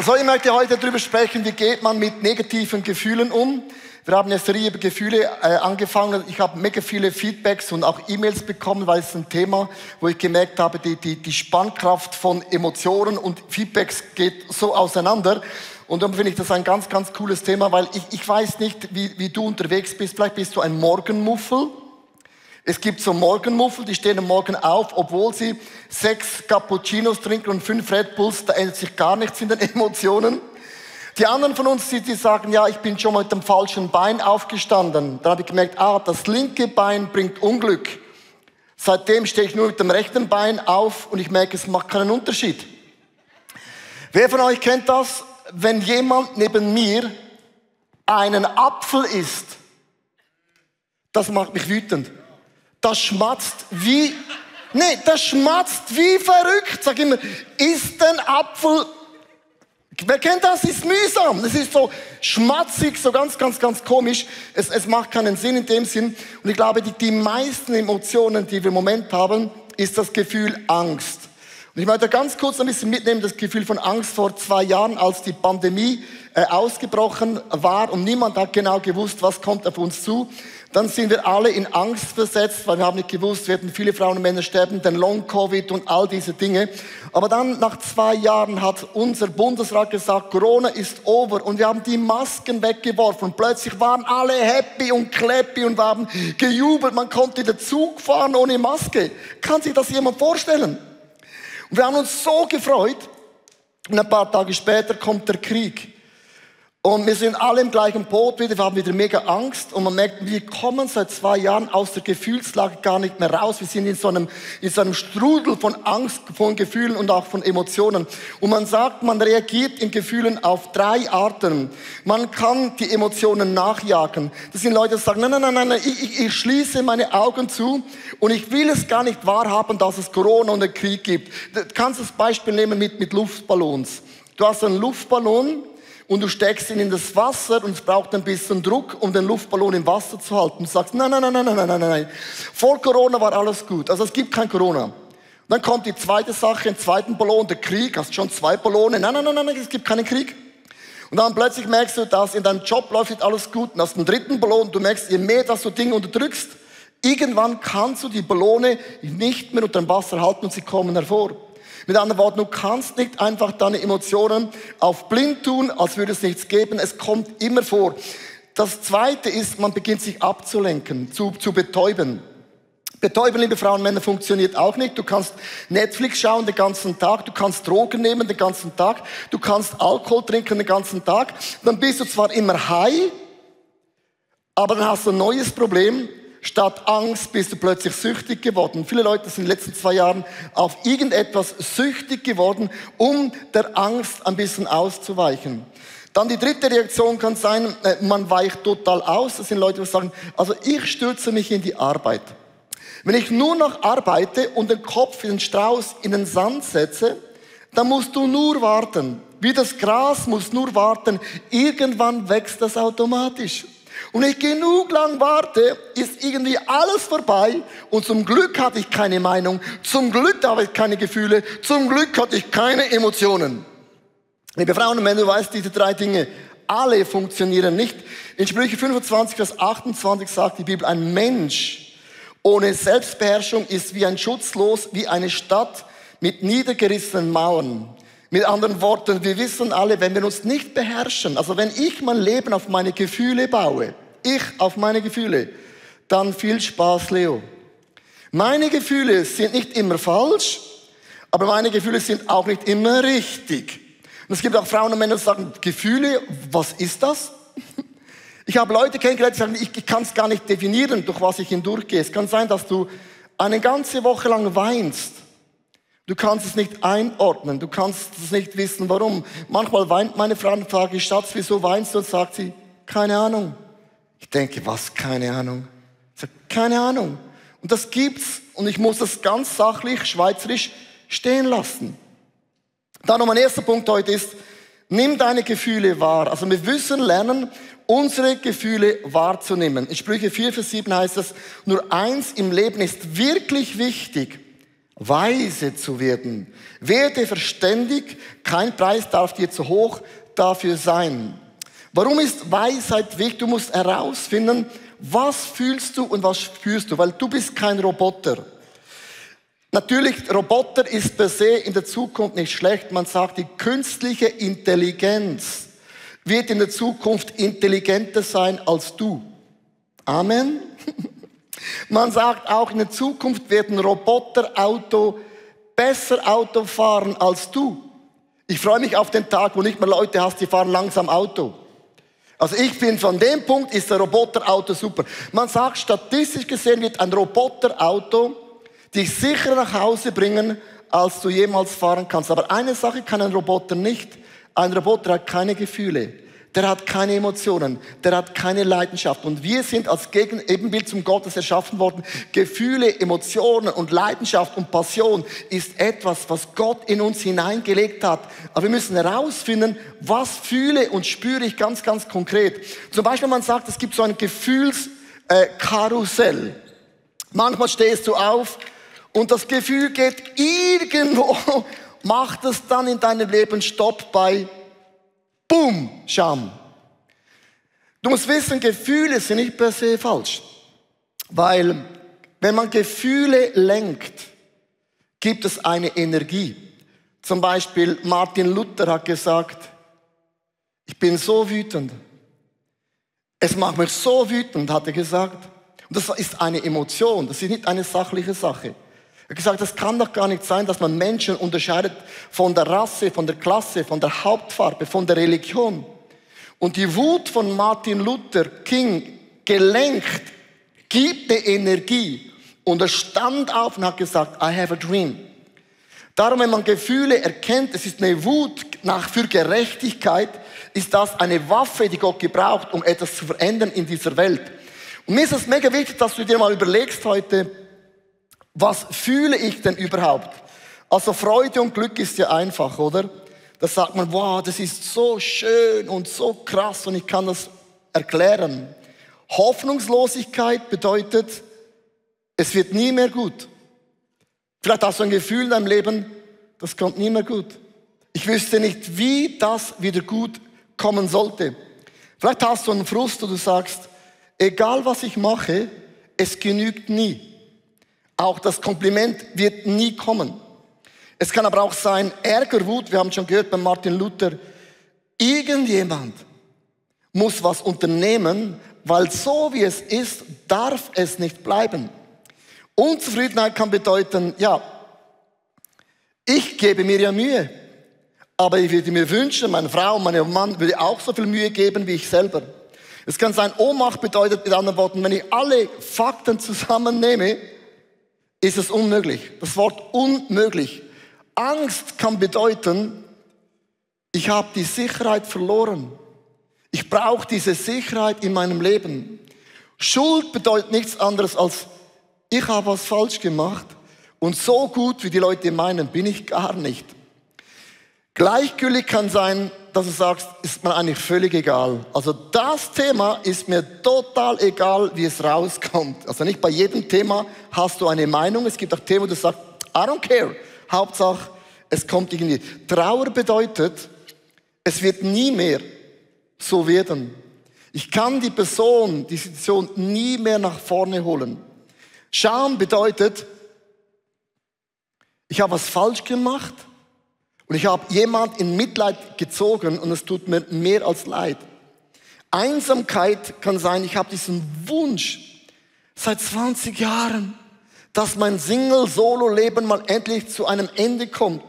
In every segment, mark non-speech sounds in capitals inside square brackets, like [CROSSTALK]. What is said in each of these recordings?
So, ich möchte heute darüber sprechen, wie geht man mit negativen Gefühlen um. Wir haben eine Serie über Gefühle äh, angefangen. Ich habe mega viele Feedbacks und auch E-Mails bekommen, weil es ein Thema, wo ich gemerkt habe, die, die, die Spannkraft von Emotionen und Feedbacks geht so auseinander. Und darum finde ich das ein ganz, ganz cooles Thema, weil ich, ich weiß nicht, wie, wie du unterwegs bist. Vielleicht bist du ein Morgenmuffel. Es gibt so Morgenmuffel, die stehen am Morgen auf, obwohl sie sechs Cappuccinos trinken und fünf Red Bulls, da ändert sich gar nichts in den [LAUGHS] Emotionen. Die anderen von uns, die, sagen, ja, ich bin schon mal mit dem falschen Bein aufgestanden. Da habe ich gemerkt, ah, das linke Bein bringt Unglück. Seitdem stehe ich nur mit dem rechten Bein auf und ich merke, es macht keinen Unterschied. Wer von euch kennt das, wenn jemand neben mir einen Apfel isst? Das macht mich wütend das schmatzt wie, nee, das schmatzt wie verrückt. Sag immer, isst ein Apfel. Wer kennt das? Ist mühsam. Es ist so schmatzig, so ganz, ganz, ganz komisch. Es, es macht keinen Sinn in dem Sinn. Und ich glaube, die, die meisten Emotionen, die wir im Moment haben, ist das Gefühl Angst. Und ich möchte ganz kurz ein bisschen mitnehmen, das Gefühl von Angst vor zwei Jahren, als die Pandemie äh, ausgebrochen war und niemand hat genau gewusst, was kommt auf uns zu dann sind wir alle in Angst versetzt, weil wir haben nicht gewusst, werden viele Frauen und Männer sterben, den Long-Covid und all diese Dinge. Aber dann nach zwei Jahren hat unser Bundesrat gesagt, Corona ist over und wir haben die Masken weggeworfen und plötzlich waren alle happy und clappy und haben gejubelt. Man konnte den Zug fahren ohne Maske. Kann sich das jemand vorstellen? Und wir haben uns so gefreut und ein paar Tage später kommt der Krieg. Und wir sind alle im gleichen Boot wieder, wir haben wieder mega Angst und man merkt, wir kommen seit zwei Jahren aus der Gefühlslage gar nicht mehr raus. Wir sind in so einem, in so einem Strudel von Angst, von Gefühlen und auch von Emotionen. Und man sagt, man reagiert in Gefühlen auf drei Arten. Man kann die Emotionen nachjagen. Das sind Leute, die sagen, nein, nein, nein, nein, ich, ich, schließe meine Augen zu und ich will es gar nicht wahrhaben, dass es Corona und einen Krieg gibt. Du kannst das Beispiel nehmen mit, mit Luftballons. Du hast einen Luftballon, und du steckst ihn in das Wasser und es braucht ein bisschen Druck, um den Luftballon im Wasser zu halten. Du sagst, nein, nein, nein, nein, nein, nein, nein. Vor Corona war alles gut. Also es gibt kein Corona. Und dann kommt die zweite Sache, im zweiten Ballon, der Krieg. Hast schon zwei Ballone. Nein, nein, nein, nein, es gibt keinen Krieg. Und dann plötzlich merkst du, dass in deinem Job läuft nicht alles gut. Und hast einen dritten Ballon. Du merkst, je mehr, dass du Dinge unterdrückst, irgendwann kannst du die Ballone nicht mehr unter dem Wasser halten und sie kommen hervor. Mit anderen Worten, du kannst nicht einfach deine Emotionen auf blind tun, als würde es nichts geben. Es kommt immer vor. Das zweite ist, man beginnt sich abzulenken, zu, zu betäuben. Betäuben, liebe Frauen und Männer, funktioniert auch nicht. Du kannst Netflix schauen den ganzen Tag, du kannst Drogen nehmen den ganzen Tag, du kannst Alkohol trinken den ganzen Tag. Dann bist du zwar immer high, aber dann hast du ein neues Problem. Statt Angst bist du plötzlich süchtig geworden. Viele Leute sind in den letzten zwei Jahren auf irgendetwas süchtig geworden, um der Angst ein bisschen auszuweichen. Dann die dritte Reaktion kann sein, äh, man weicht total aus. Das sind Leute, die sagen, also ich stürze mich in die Arbeit. Wenn ich nur noch arbeite und den Kopf in den Strauß in den Sand setze, dann musst du nur warten. Wie das Gras muss nur warten. Irgendwann wächst das automatisch. Und ich genug lang warte, ist irgendwie alles vorbei. Und zum Glück hatte ich keine Meinung. Zum Glück habe ich keine Gefühle. Zum Glück hatte ich keine Emotionen. Liebe Frauen und Männer, du weißt diese drei Dinge. Alle funktionieren nicht. In Sprüche 25, Vers 28 sagt die Bibel, ein Mensch ohne Selbstbeherrschung ist wie ein Schutzlos, wie eine Stadt mit niedergerissenen Mauern. Mit anderen Worten, wir wissen alle, wenn wir uns nicht beherrschen, also wenn ich mein Leben auf meine Gefühle baue, ich auf meine Gefühle, dann viel Spaß, Leo. Meine Gefühle sind nicht immer falsch, aber meine Gefühle sind auch nicht immer richtig. Und es gibt auch Frauen und Männer, die sagen, Gefühle, was ist das? [LAUGHS] Ich habe Leute kennengelernt, die sagen, ich kann es gar nicht definieren, durch was ich hindurchgehe. Es kann sein, dass du eine ganze Woche lang weinst Du kannst es nicht einordnen, du kannst es nicht wissen, warum. Manchmal weint meine Frau und frage ich, Schatz, wieso weinst du? Und sagt sie, keine Ahnung. Ich denke, was, keine Ahnung? Ich sage, keine Ahnung. Und das gibt's und ich muss das ganz sachlich, schweizerisch stehen lassen. Dann noch mein erster Punkt heute ist, nimm deine Gefühle wahr. Also wir müssen lernen, unsere Gefühle wahrzunehmen. In Sprüche 4, Vers 7 heißt es, nur eins im Leben ist wirklich wichtig weise zu werden. Werde verständig, kein Preis darf dir zu hoch dafür sein. Warum ist Weisheit wichtig? Du musst herausfinden, was fühlst du und was spürst du, weil du bist kein Roboter. Natürlich, Roboter ist per se in der Zukunft nicht schlecht. Man sagt, die künstliche Intelligenz wird in der Zukunft intelligenter sein als du. Amen. [LAUGHS] Man sagt auch, in der Zukunft werden Roboterauto besser Auto fahren als du. Ich freue mich auf den Tag, wo nicht mehr Leute hast, die fahren langsam Auto. Also ich bin von dem Punkt, ist der Roboterauto super. Man sagt, statistisch gesehen wird ein Roboterauto dich sicher nach Hause bringen, als du jemals fahren kannst. Aber eine Sache kann ein Roboter nicht. Ein Roboter hat keine Gefühle der hat keine Emotionen, der hat keine Leidenschaft. Und wir sind als Gegen Ebenbild zum Gottes erschaffen worden. Gefühle, Emotionen und Leidenschaft und Passion ist etwas, was Gott in uns hineingelegt hat. Aber wir müssen herausfinden, was fühle und spüre ich ganz, ganz konkret. Zum Beispiel, man sagt, es gibt so ein Gefühlskarussell. Manchmal stehst du auf und das Gefühl geht irgendwo, [LAUGHS] macht es dann in deinem Leben Stopp bei Boom, Scham. Du musst wissen, Gefühle sind nicht per se falsch. Weil wenn man Gefühle lenkt, gibt es eine Energie. Zum Beispiel Martin Luther hat gesagt, ich bin so wütend. Es macht mich so wütend, hat er gesagt. Und das ist eine Emotion, das ist nicht eine sachliche Sache. Er hat gesagt, das kann doch gar nicht sein, dass man Menschen unterscheidet von der Rasse, von der Klasse, von der Hauptfarbe, von der Religion. Und die Wut von Martin Luther King gelenkt, gibt die Energie. Und er stand auf und hat gesagt, I have a dream. Darum, wenn man Gefühle erkennt, es ist eine Wut nach für Gerechtigkeit, ist das eine Waffe, die Gott gebraucht, um etwas zu verändern in dieser Welt. Und mir ist es mega wichtig, dass du dir mal überlegst heute, was fühle ich denn überhaupt? Also Freude und Glück ist ja einfach, oder? Da sagt man, wow, das ist so schön und so krass und ich kann das erklären. Hoffnungslosigkeit bedeutet, es wird nie mehr gut. Vielleicht hast du ein Gefühl in deinem Leben, das kommt nie mehr gut. Ich wüsste nicht, wie das wieder gut kommen sollte. Vielleicht hast du einen Frust und du sagst, egal was ich mache, es genügt nie. Auch das Kompliment wird nie kommen. Es kann aber auch sein, Ärger, Wut, wir haben schon gehört bei Martin Luther, irgendjemand muss was unternehmen, weil so wie es ist, darf es nicht bleiben. Unzufriedenheit kann bedeuten, ja, ich gebe mir ja Mühe, aber ich würde mir wünschen, meine Frau, mein Mann würde auch so viel Mühe geben wie ich selber. Es kann sein, Ohnmacht bedeutet mit anderen Worten, wenn ich alle Fakten zusammennehme, ist es unmöglich. Das Wort unmöglich. Angst kann bedeuten, ich habe die Sicherheit verloren. Ich brauche diese Sicherheit in meinem Leben. Schuld bedeutet nichts anderes als, ich habe was falsch gemacht und so gut, wie die Leute meinen, bin ich gar nicht. Gleichgültig kann sein, dass du sagst, ist mir eigentlich völlig egal. Also das Thema ist mir total egal, wie es rauskommt. Also nicht bei jedem Thema hast du eine Meinung. Es gibt auch Themen, wo du sagst, I don't care. Hauptsache, es kommt irgendwie. Trauer bedeutet, es wird nie mehr so werden. Ich kann die Person, die Situation nie mehr nach vorne holen. Scham bedeutet, ich habe was falsch gemacht und ich habe jemand in Mitleid gezogen und es tut mir mehr als leid. Einsamkeit kann sein, ich habe diesen Wunsch seit 20 Jahren, dass mein Single-Solo-Leben mal endlich zu einem Ende kommt.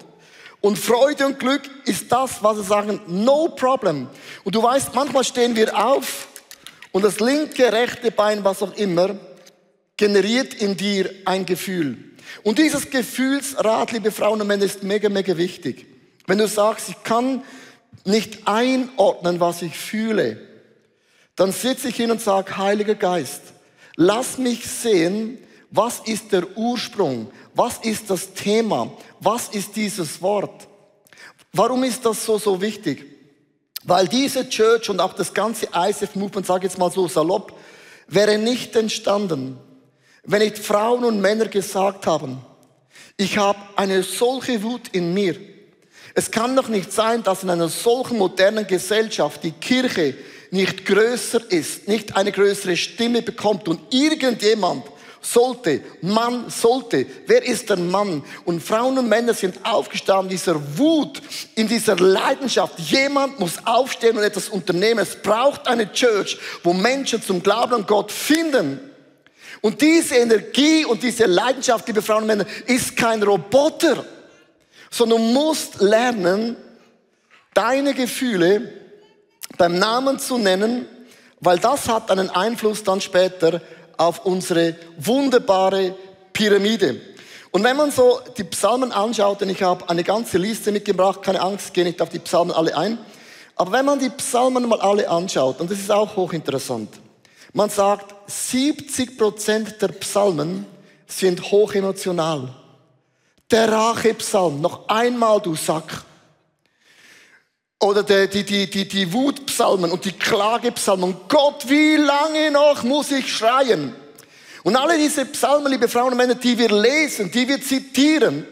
Und Freude und Glück ist das, was sie sagen, no problem. Und du weißt, manchmal stehen wir auf und das linke, rechte Bein, was auch immer, generiert in dir ein Gefühl. Und dieses Gefühlsrat, liebe Frauen und Männer, ist mega, mega wichtig. Wenn du sagst, ich kann nicht einordnen, was ich fühle, dann sitze ich hin und sage, Heiliger Geist, lass mich sehen, was ist der Ursprung, was ist das Thema, was ist dieses Wort. Warum ist das so, so wichtig? Weil diese Church und auch das ganze ISF-Movement, sage jetzt mal so salopp, wäre nicht entstanden, wenn nicht Frauen und Männer gesagt haben, Ich habe eine solche Wut in mir. Es kann doch nicht sein, dass in einer solchen modernen Gesellschaft die Kirche nicht größer ist, nicht eine größere Stimme bekommt und irgendjemand sollte, Mann sollte. Wer ist der Mann? Und Frauen und Männer sind aufgestanden in dieser Wut, in dieser Leidenschaft. Jemand muss aufstehen und etwas unternehmen. Es braucht eine Church, wo Menschen zum Glauben an Gott finden. Und diese Energie und diese Leidenschaft, liebe Frauen und Männer, ist kein Roboter, sondern du musst lernen, deine Gefühle beim Namen zu nennen, weil das hat einen Einfluss dann später auf unsere wunderbare Pyramide. Und wenn man so die Psalmen anschaut, und ich habe eine ganze Liste mitgebracht, keine Angst, gehe nicht auf die Psalmen alle ein, aber wenn man die Psalmen mal alle anschaut, und das ist auch hochinteressant, man sagt, 70 Prozent der Psalmen sind hochemotional. Der Rachepsalm, noch einmal du Sack. Oder die, die, die, die, die Wutpsalmen und die Klagepsalmen. Gott, wie lange noch muss ich schreien? Und alle diese Psalmen, liebe Frauen und Männer, die wir lesen, die wir zitieren,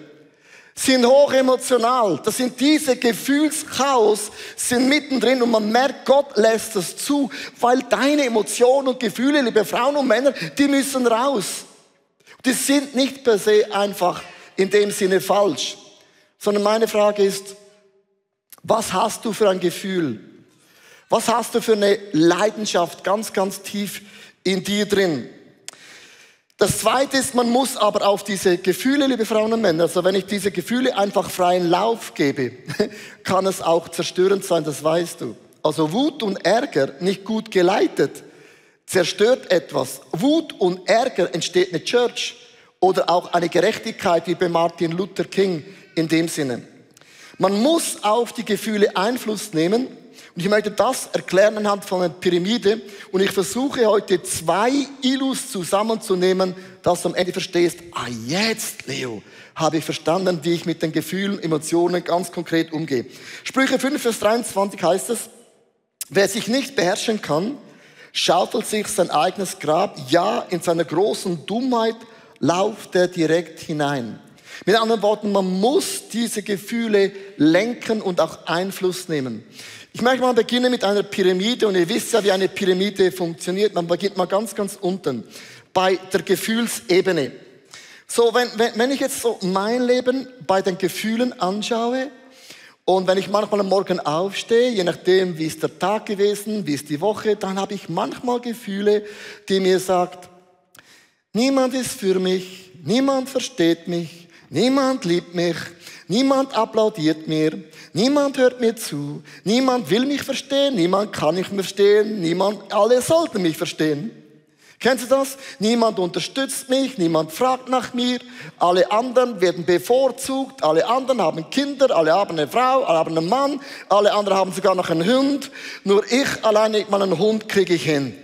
sind hochemotional. Das sind diese Gefühlschaos, sind mittendrin und man merkt, Gott lässt das zu, weil deine Emotionen und Gefühle, liebe Frauen und Männer, die müssen raus. Die sind nicht per se einfach in dem Sinne falsch, sondern meine Frage ist, was hast du für ein Gefühl? Was hast du für eine Leidenschaft ganz, ganz tief in dir drin? Das zweite ist, man muss aber auf diese Gefühle, liebe Frauen und Männer, also wenn ich diese Gefühle einfach freien Lauf gebe, [LAUGHS] kann es auch zerstörend sein, das weißt du. Also Wut und Ärger, nicht gut geleitet, zerstört etwas. Wut und Ärger entsteht eine Church oder auch eine Gerechtigkeit wie bei Martin Luther King in dem Sinne. Man muss auf die Gefühle Einfluss nehmen. Und ich möchte das erklären anhand von einer Pyramide. Und ich versuche heute zwei Illus zusammenzunehmen, dass du am Ende verstehst, ah jetzt, Leo, habe ich verstanden, wie ich mit den Gefühlen, Emotionen ganz konkret umgehe. Sprüche 5, Vers 23 heißt es, wer sich nicht beherrschen kann, schaufelt sich sein eigenes Grab, ja, in seiner großen Dummheit lauft er direkt hinein. Mit anderen Worten, man muss diese Gefühle lenken und auch Einfluss nehmen. Ich möchte mal beginnen mit einer Pyramide und ihr wisst ja, wie eine Pyramide funktioniert. Man beginnt mal ganz, ganz unten bei der Gefühlsebene. So, wenn, wenn, wenn ich jetzt so mein Leben bei den Gefühlen anschaue und wenn ich manchmal am Morgen aufstehe, je nachdem, wie ist der Tag gewesen, wie ist die Woche, dann habe ich manchmal Gefühle, die mir sagt, niemand ist für mich, niemand versteht mich, Niemand liebt mich, niemand applaudiert mir, niemand hört mir zu, niemand will mich verstehen, niemand kann mich verstehen, niemand, alle sollten mich verstehen. Kennst du das? Niemand unterstützt mich, niemand fragt nach mir, alle anderen werden bevorzugt, alle anderen haben Kinder, alle haben eine Frau, alle haben einen Mann, alle anderen haben sogar noch einen Hund, nur ich alleine meinen Hund kriege ich hin.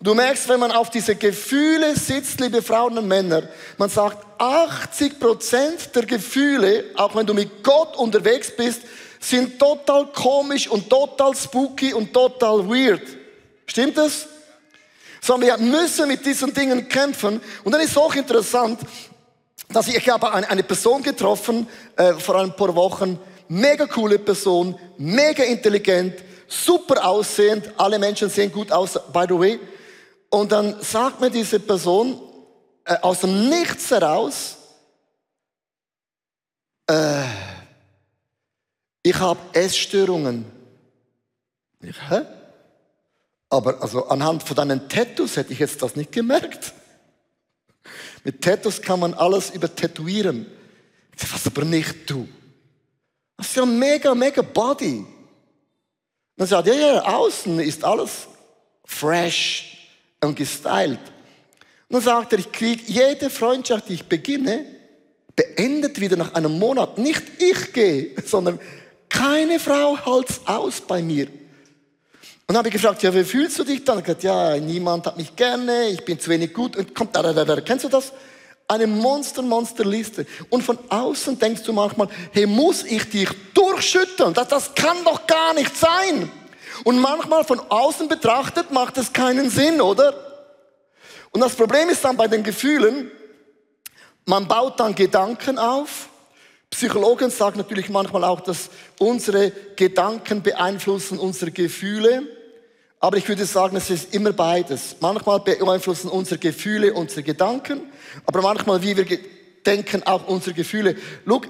Du merkst, wenn man auf diese Gefühle sitzt, liebe Frauen und Männer, man sagt, 80 Prozent der Gefühle, auch wenn du mit Gott unterwegs bist, sind total komisch und total spooky und total weird. Stimmt das? Sondern wir müssen mit diesen Dingen kämpfen. Und dann ist es auch interessant, dass ich, ich habe eine Person getroffen äh, vor ein paar Wochen, mega coole Person, mega intelligent, super aussehend, alle Menschen sehen gut aus, by the way. Und dann sagt mir diese Person äh, aus dem Nichts heraus, äh, ich habe Essstörungen. Ich, hä? Aber also anhand von deinen Tattoos hätte ich jetzt das nicht gemerkt. Mit Tattoos kann man alles übertätowieren. Was aber nicht du. Das ist ja mega, mega Body. Dann sagt ja, ja, außen ist alles fresh, und gestylt. Dann sagt er, ich kriege jede Freundschaft, die ich beginne, beendet wieder nach einem Monat. Nicht ich gehe, sondern keine Frau halt's aus bei mir. Und dann habe ich gefragt, ja, wie fühlst du dich dann? Er hat gesagt, ja, niemand hat mich gerne, ich bin zu wenig gut. Und kommt da, da, da, da. Kennst du das? Eine Monster, Monster Liste. Und von außen denkst du manchmal, hey, muss ich dich durchschütteln? Das, das kann doch gar nicht sein. Und manchmal von außen betrachtet macht es keinen Sinn, oder? Und das Problem ist dann bei den Gefühlen, Man baut dann Gedanken auf. Psychologen sagen natürlich manchmal auch, dass unsere Gedanken beeinflussen unsere Gefühle. Aber ich würde sagen, es ist immer beides. Manchmal beeinflussen unsere Gefühle unsere Gedanken, aber manchmal, wie wir denken, auch unsere Gefühle. Look,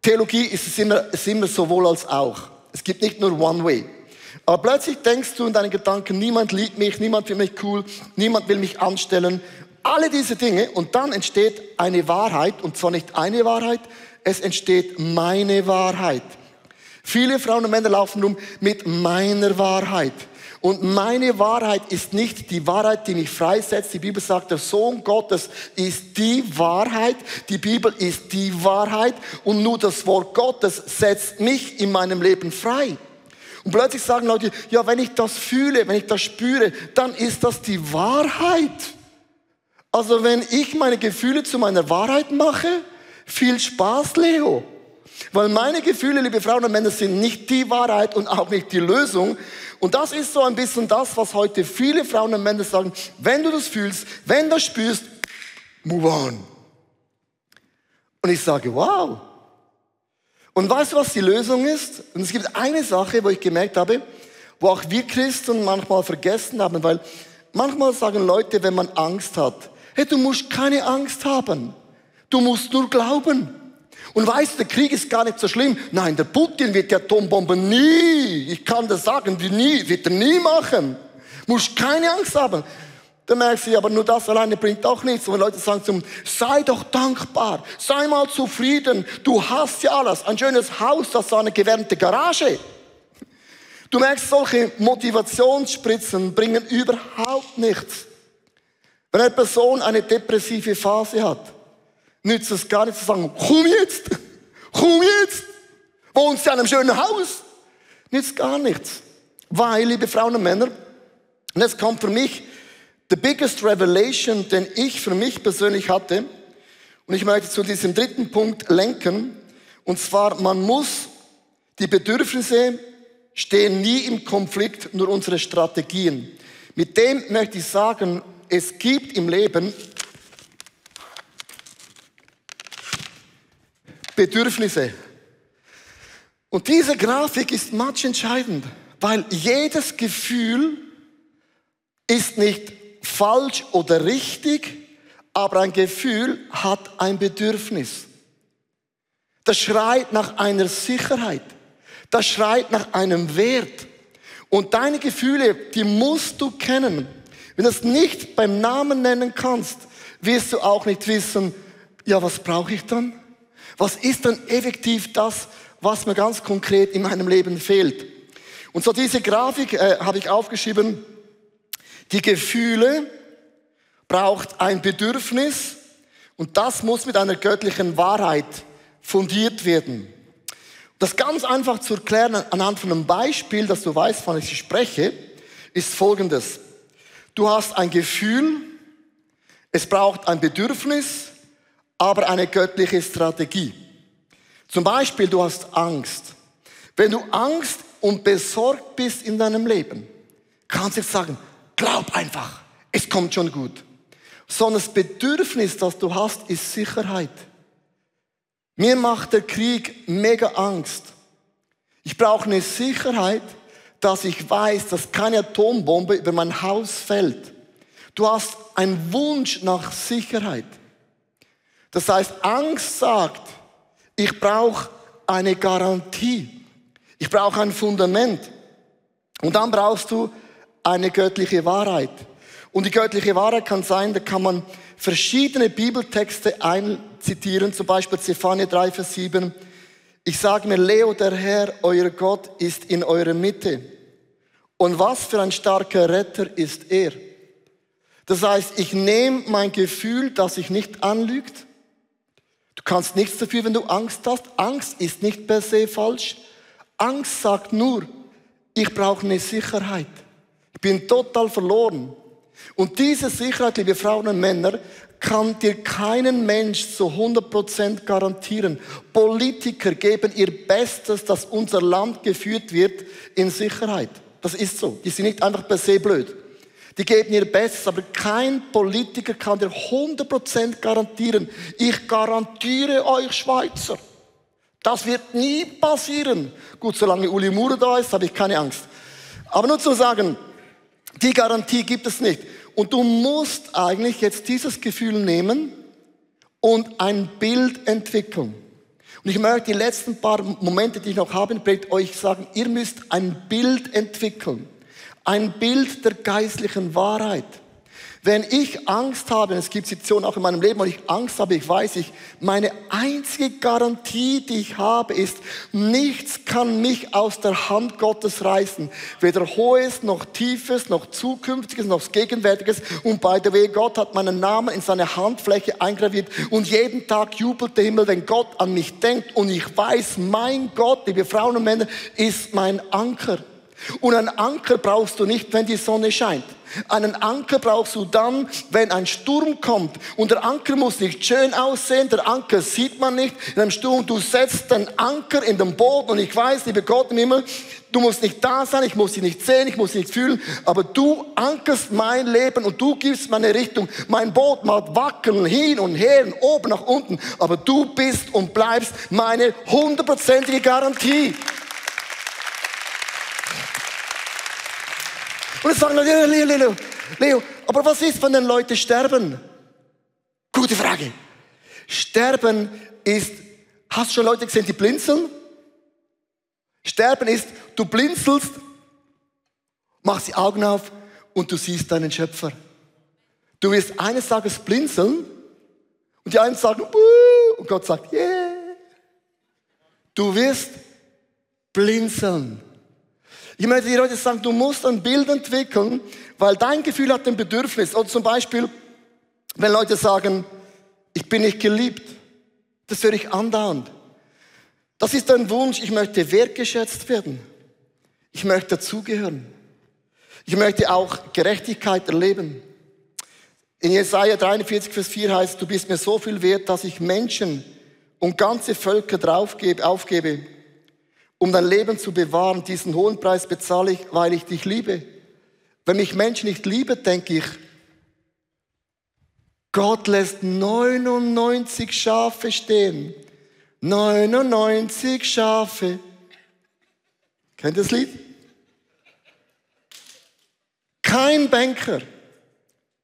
Theologie ist es immer, ist immer sowohl als auch. Es gibt nicht nur One Way. Aber plötzlich denkst du in deinen Gedanken, niemand liebt mich, niemand findet mich cool, niemand will mich anstellen. Alle diese Dinge und dann entsteht eine Wahrheit und zwar nicht eine Wahrheit, es entsteht meine Wahrheit. Viele Frauen und Männer laufen rum mit meiner Wahrheit. Und meine Wahrheit ist nicht die Wahrheit, die mich freisetzt. Die Bibel sagt, der Sohn Gottes ist die Wahrheit. Die Bibel ist die Wahrheit. Und nur das Wort Gottes setzt mich in meinem Leben frei. Und plötzlich sagen Leute, ja, wenn ich das fühle, wenn ich das spüre, dann ist das die Wahrheit. Also wenn ich meine Gefühle zu meiner Wahrheit mache, viel Spaß, Leo. Weil meine Gefühle, liebe Frauen und Männer, sind nicht die Wahrheit und auch nicht die Lösung. Und das ist so ein bisschen das, was heute viele Frauen und Männer sagen. Wenn du das fühlst, wenn du das spürst, move on. Und ich sage, wow. Und weißt du, was die Lösung ist? Und es gibt eine Sache, wo ich gemerkt habe, wo auch wir Christen manchmal vergessen haben, weil manchmal sagen Leute, wenn man Angst hat, hey, du musst keine Angst haben. Du musst nur glauben. Und weißt du, der Krieg ist gar nicht so schlimm. Nein, der Putin wird die Atombomben nie, ich kann das sagen, die nie, wird er nie machen. Musst keine Angst haben. Da merkst du, aber nur das alleine bringt auch nichts. Und Leute sagen zum, sei doch dankbar, sei mal zufrieden, du hast ja alles. Ein schönes Haus, das ist eine gewärmte Garage. Du merkst, solche Motivationsspritzen bringen überhaupt nichts. Wenn eine Person eine depressive Phase hat, nützt es gar nicht zu sagen, komm jetzt, komm jetzt, wohnst du in einem schönen Haus. Nützt gar nichts. Weil, liebe Frauen und Männer, und jetzt kommt für mich the biggest revelation, den ich für mich persönlich hatte, und ich möchte zu diesem dritten Punkt lenken, und zwar, man muss die Bedürfnisse stehen nie im Konflikt, nur unsere Strategien. Mit dem möchte ich sagen, es gibt im Leben Bedürfnisse. Und diese Grafik ist much entscheidend, weil jedes Gefühl ist nicht falsch oder richtig, aber ein Gefühl hat ein Bedürfnis. Das schreit nach einer Sicherheit. Das schreit nach einem Wert. Und deine Gefühle, die musst du kennen. Wenn du es nicht beim Namen nennen kannst, wirst du auch nicht wissen, ja, was brauche ich dann? Was ist denn effektiv das, was mir ganz konkret in meinem Leben fehlt? Und so diese Grafik äh, habe ich aufgeschrieben. Die Gefühle braucht ein Bedürfnis und das muss mit einer göttlichen Wahrheit fundiert werden. Das ganz einfach zu erklären anhand von einem Beispiel, dass du weißt, wann ich spreche, ist folgendes. Du hast ein Gefühl, es braucht ein Bedürfnis aber eine göttliche Strategie. Zum Beispiel, du hast Angst. Wenn du Angst und besorgt bist in deinem Leben, kannst du jetzt sagen, glaub einfach, es kommt schon gut. Sondern das Bedürfnis, das du hast, ist Sicherheit. Mir macht der Krieg mega Angst. Ich brauche eine Sicherheit, dass ich weiß, dass keine Atombombe über mein Haus fällt. Du hast einen Wunsch nach Sicherheit. Das heißt, Angst sagt, ich brauche eine Garantie. Ich brauche ein Fundament. Und dann brauchst du eine göttliche Wahrheit. Und die göttliche Wahrheit kann sein, da kann man verschiedene Bibeltexte einzitieren, zum Beispiel Zephania 3, Vers 7. Ich sage mir, Leo, der Herr, euer Gott, ist in eurer Mitte. Und was für ein starker Retter ist er. Das heißt, ich nehme mein Gefühl, das sich nicht anlügt, Du kannst nichts dafür, wenn du Angst hast. Angst ist nicht per se falsch. Angst sagt nur, ich brauche eine Sicherheit. Ich bin total verloren. Und diese Sicherheit, liebe Frauen und Männer, kann dir keinen Mensch zu 100% garantieren. Politiker geben ihr Bestes, dass unser Land geführt wird in Sicherheit. Das ist so. Die sind nicht einfach per se blöd. Die geben ihr Bestes, aber kein Politiker kann dir 100% garantieren. Ich garantiere euch Schweizer. Das wird nie passieren. Gut, solange Uli Mure da ist, habe ich keine Angst. Aber nur zu sagen, die Garantie gibt es nicht. Und du musst eigentlich jetzt dieses Gefühl nehmen und ein Bild entwickeln. Und ich möchte die letzten paar Momente, die ich noch habe, euch sagen, ihr müsst ein Bild entwickeln. Ein Bild der geistlichen Wahrheit. Wenn ich Angst habe, es gibt Situationen auch in meinem Leben, wo ich Angst habe, ich weiß, ich, meine einzige Garantie, die ich habe, ist, nichts kann mich aus der Hand Gottes reißen. Weder Hohes, noch Tiefes, noch Zukünftiges, noch Gegenwärtiges. Und by the way, Gott hat meinen Namen in seine Handfläche eingraviert. Und jeden Tag jubelt der Himmel, wenn Gott an mich denkt. Und ich weiß, mein Gott, liebe Frauen und Männer, ist mein Anker. Und einen Anker brauchst du nicht, wenn die Sonne scheint. Einen Anker brauchst du dann, wenn ein Sturm kommt. Und der Anker muss nicht schön aussehen, der Anker sieht man nicht in einem Sturm. Du setzt den Anker in den Boden und ich weiß, liebe Gott im Himmel, du musst nicht da sein, ich muss sie nicht sehen, ich muss sie nicht fühlen, aber du ankerst mein Leben und du gibst meine Richtung. Mein Boot mag wackeln hin und her, oben nach unten, aber du bist und bleibst meine hundertprozentige Garantie. Und dann sagen Leute, Leo, Leo, Leo, aber was ist, wenn dann Leute sterben? Gute Frage. Sterben ist, hast du schon Leute gesehen, die blinzeln? Sterben ist, du blinzelst, machst die Augen auf und du siehst deinen Schöpfer. Du wirst eines Tages blinzeln und die einen sagen, Buh, und Gott sagt, yeah. Du wirst blinzeln. Ich möchte dir heute sagen, du musst ein Bild entwickeln, weil dein Gefühl hat ein Bedürfnis. Oder zum Beispiel, wenn Leute sagen, ich bin nicht geliebt. Das höre ich andauernd. Das ist ein Wunsch, ich möchte wertgeschätzt werden. Ich möchte dazugehören. Ich möchte auch Gerechtigkeit erleben. In Jesaja 43, Vers 4 heißt, du bist mir so viel wert, dass ich Menschen und ganze Völker draufgebe, aufgebe, um dein Leben zu bewahren. Diesen hohen Preis bezahle ich, weil ich dich liebe. Wenn mich Menschen nicht lieben, denke ich, Gott lässt 99 Schafe stehen. 99 Schafe. Kennt ihr das Lied? Kein Banker,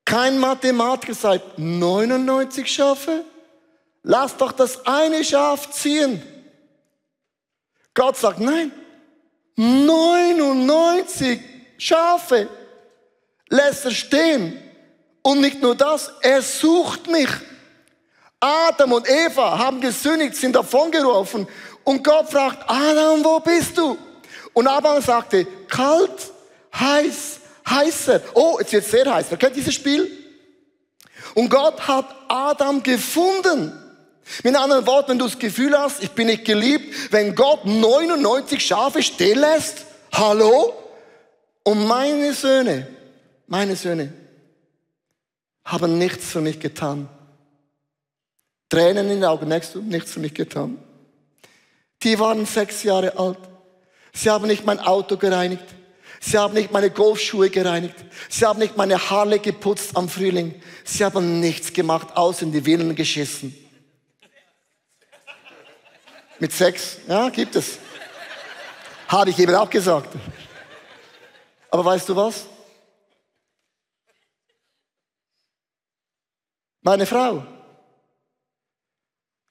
kein Mathematiker sagt 99 Schafe. Lass doch das eine Schaf ziehen. Gott sagt, nein, 99 Schafe lässt er stehen. Und nicht nur das, er sucht mich. Adam und Eva haben gesündigt, sind davongerufen. Und Gott fragt, Adam, wo bist du? Und Adam sagte, kalt, heiß, heißer. Oh, jetzt wird sehr heiß. Wer kennt dieses Spiel? Und Gott hat Adam gefunden. Mit anderen Worten, wenn du das Gefühl hast, ich bin nicht geliebt, wenn Gott 99 Schafe stehen lässt, hallo? Und meine Söhne, meine Söhne haben nichts für mich getan. Tränen in den Augen, merkst du, nichts für mich getan. Die waren sechs Jahre alt. Sie haben nicht mein Auto gereinigt. Sie haben nicht meine Golfschuhe gereinigt. Sie haben nicht meine Haare geputzt am Frühling. Sie haben nichts gemacht, außer in die Villen geschissen. Mit Sex, ja, gibt es. Habe ich eben auch gesagt. Aber weißt du was? Meine Frau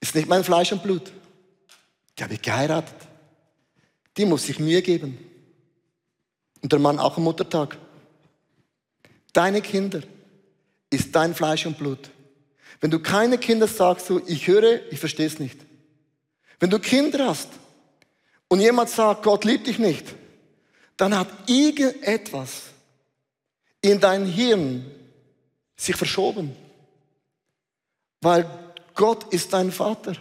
ist nicht mein Fleisch und Blut. Die habe ich geheiratet. Die muss sich Mühe geben. Und der Mann auch am Muttertag. Deine Kinder ist dein Fleisch und Blut. Wenn du keine Kinder sagst, ich höre, ich verstehe es nicht. Wenn du Kinder hast und jemand sagt, Gott liebt dich nicht, dann hat irgendetwas in dein Hirn sich verschoben. Weil Gott ist dein Vater.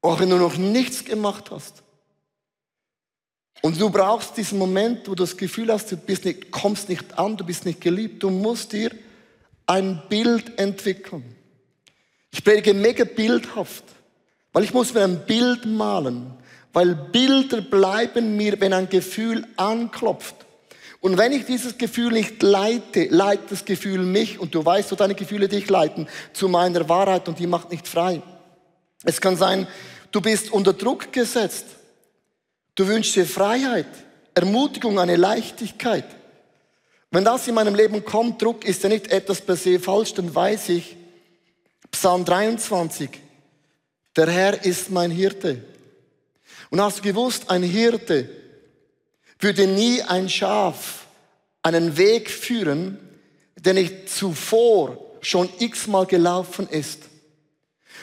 Auch wenn du noch nichts gemacht hast. Und du brauchst diesen Moment, wo du das Gefühl hast, du bist nicht, kommst nicht an, du bist nicht geliebt. Du musst dir ein Bild entwickeln. Ich predige mega bildhaft. Weil ich muss mir ein Bild malen. Weil Bilder bleiben mir, wenn ein Gefühl anklopft. Und wenn ich dieses Gefühl nicht leite, leitet das Gefühl mich und du weißt, wo deine Gefühle dich leiten, zu meiner Wahrheit und die macht nicht frei. Es kann sein, du bist unter Druck gesetzt. Du wünschst dir Freiheit, Ermutigung, eine Leichtigkeit. Wenn das in meinem Leben kommt, Druck ist ja nicht etwas per se falsch, dann weiß ich, Psalm 23, der Herr ist mein Hirte. Und hast du gewusst, ein Hirte würde nie ein Schaf einen Weg führen, der nicht zuvor schon x-mal gelaufen ist.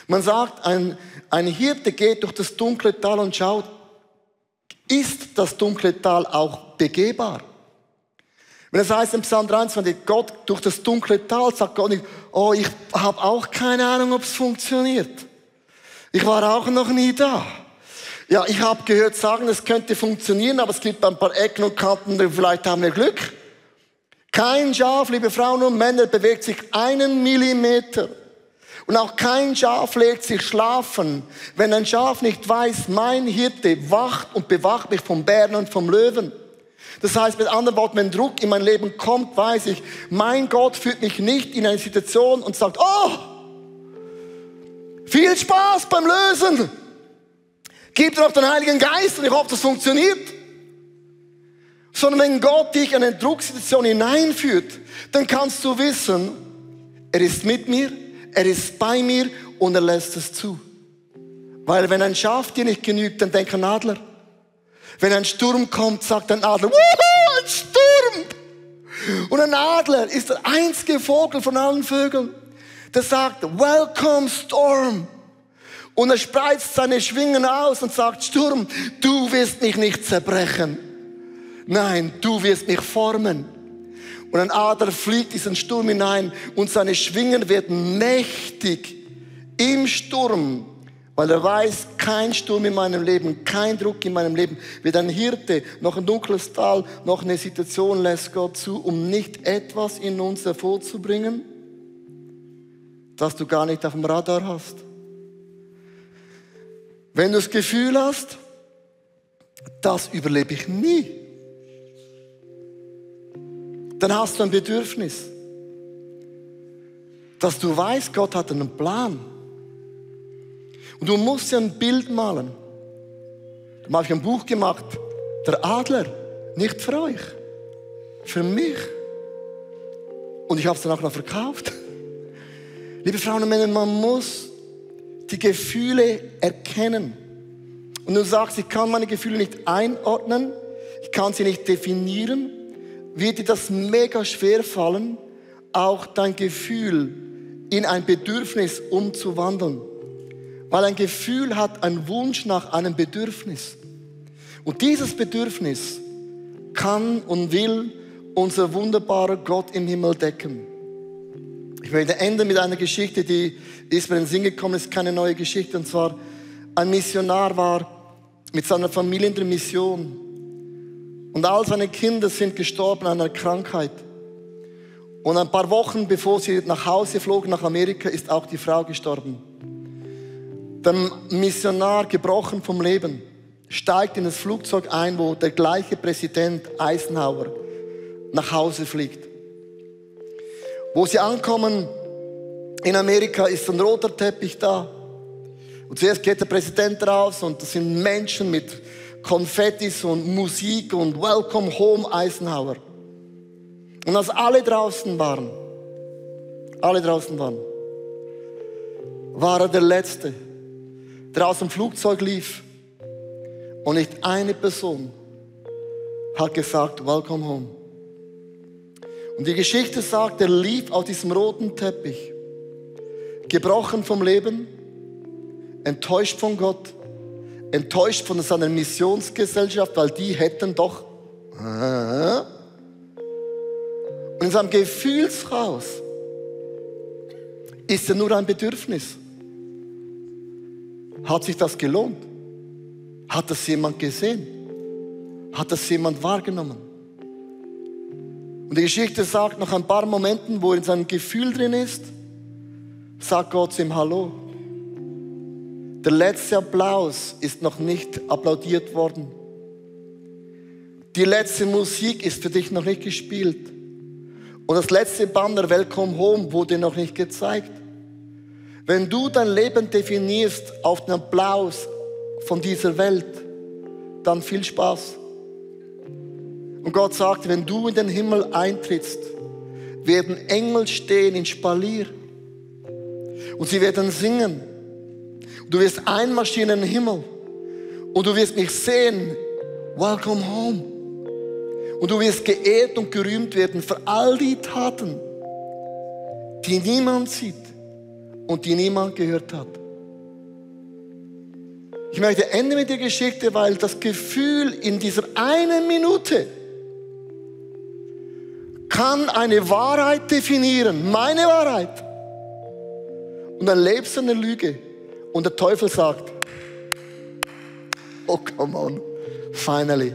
Man sagt, ein, ein Hirte geht durch das dunkle Tal und schaut, ist das dunkle Tal auch begehbar? Wenn es heißt im Psalm 23, Gott durch das dunkle Tal, sagt Gott nicht, oh, ich habe auch keine Ahnung, ob es funktioniert. Ich war auch noch nie da. Ja, ich habe gehört sagen, es könnte funktionieren, aber es gibt ein paar Ecken und Kanten, vielleicht haben wir Glück. Kein Schaf, liebe Frauen und Männer, bewegt sich einen Millimeter. Und auch kein Schaf legt sich schlafen, wenn ein Schaf nicht weiß, mein Hirte wacht und bewacht mich vom Bären und vom Löwen. Das heißt mit anderen Worten, wenn Druck in mein Leben kommt, weiß ich, mein Gott führt mich nicht in eine Situation und sagt, oh, viel Spaß beim Lösen. Gib dir auch den Heiligen Geist und ich hoffe, das funktioniert. Sondern wenn Gott dich in eine Drucksituation hineinführt, dann kannst du wissen, er ist mit mir, er ist bei mir und er lässt es zu. Weil wenn ein Schaf dir nicht genügt, dann denk an Adler. Wenn ein Sturm kommt, sagt ein Adler, Wuhu, ein Sturm! Und ein Adler ist der einzige Vogel von allen Vögeln, der sagt, Welcome Storm. Und er spreizt seine Schwingen aus und sagt, Sturm, du wirst mich nicht zerbrechen. Nein, du wirst mich formen. Und ein Adler fliegt diesen Sturm hinein und seine Schwingen werden mächtig im Sturm, weil er weiß, kein Sturm in meinem Leben, kein Druck in meinem Leben, wird ein Hirte, noch ein dunkles Tal, noch eine Situation lässt Gott zu, um nicht etwas in uns hervorzubringen, das du gar nicht auf dem Radar hast. Wenn du das Gefühl hast, das überlebe ich nie, dann hast du ein Bedürfnis, dass du weißt, Gott hat einen Plan. Und du musst dir ein Bild malen. Da habe ich ein Buch gemacht, der Adler, nicht für euch, für mich. Und ich habe es dann auch noch verkauft. Liebe Frauen und Männer, man muss die Gefühle erkennen. Und du sagst, ich kann meine Gefühle nicht einordnen, ich kann sie nicht definieren, wird dir das mega schwer fallen, auch dein Gefühl in ein Bedürfnis umzuwandeln. Weil ein Gefühl hat einen Wunsch nach einem Bedürfnis. Und dieses Bedürfnis kann und will unser wunderbarer Gott im Himmel decken. Ich möchte enden mit einer Geschichte, die ist mir in den Sinn gekommen, ist keine neue Geschichte. Und zwar, ein Missionar war mit seiner Familie in der Mission. Und all seine Kinder sind gestorben an einer Krankheit. Und ein paar Wochen bevor sie nach Hause flogen, nach Amerika, ist auch die Frau gestorben. Der Missionar, gebrochen vom Leben, steigt in das Flugzeug ein, wo der gleiche Präsident Eisenhower nach Hause fliegt. Wo sie ankommen in Amerika, ist ein roter Teppich da. Und zuerst geht der Präsident raus und das sind Menschen mit Konfettis und Musik und Welcome Home Eisenhower. Und als alle draußen waren, alle draußen waren, war er der Letzte, der aus dem Flugzeug lief. Und nicht eine Person hat gesagt, Welcome Home. Und die Geschichte sagt, er lief auf diesem roten Teppich, gebrochen vom Leben, enttäuscht von Gott, enttäuscht von seiner Missionsgesellschaft, weil die hätten doch. Und in seinem Gefühlshaus ist er nur ein Bedürfnis. Hat sich das gelohnt? Hat das jemand gesehen? Hat das jemand wahrgenommen? Und die Geschichte sagt, nach ein paar Momenten, wo er in seinem Gefühl drin ist, sagt Gott zu ihm Hallo. Der letzte Applaus ist noch nicht applaudiert worden. Die letzte Musik ist für dich noch nicht gespielt. Und das letzte Banner Welcome Home wurde noch nicht gezeigt. Wenn du dein Leben definierst auf den Applaus von dieser Welt, dann viel Spaß. Und Gott sagt, wenn du in den Himmel eintrittst, werden Engel stehen in Spalier. Und sie werden singen. Du wirst einmarschieren in den Himmel. Und du wirst mich sehen. Welcome home. Und du wirst geehrt und gerühmt werden für all die Taten, die niemand sieht und die niemand gehört hat. Ich möchte enden mit der Geschichte, weil das Gefühl in dieser einen Minute kann eine Wahrheit definieren, meine Wahrheit. Und dann lebst du eine Lüge und der Teufel sagt, oh come on, finally.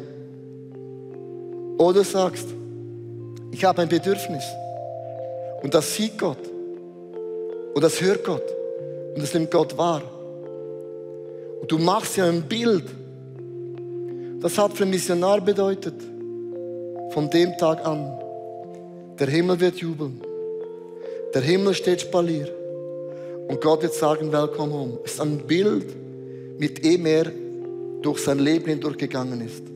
Oder sagst, ich habe ein Bedürfnis und das sieht Gott und das hört Gott und das nimmt Gott wahr. Und du machst ja ein Bild. Das hat für einen Missionar bedeutet, von dem Tag an, der Himmel wird jubeln, der Himmel steht spalier und Gott wird sagen, Welcome home. Es ist ein Bild, mit dem er durch sein Leben hindurchgegangen ist.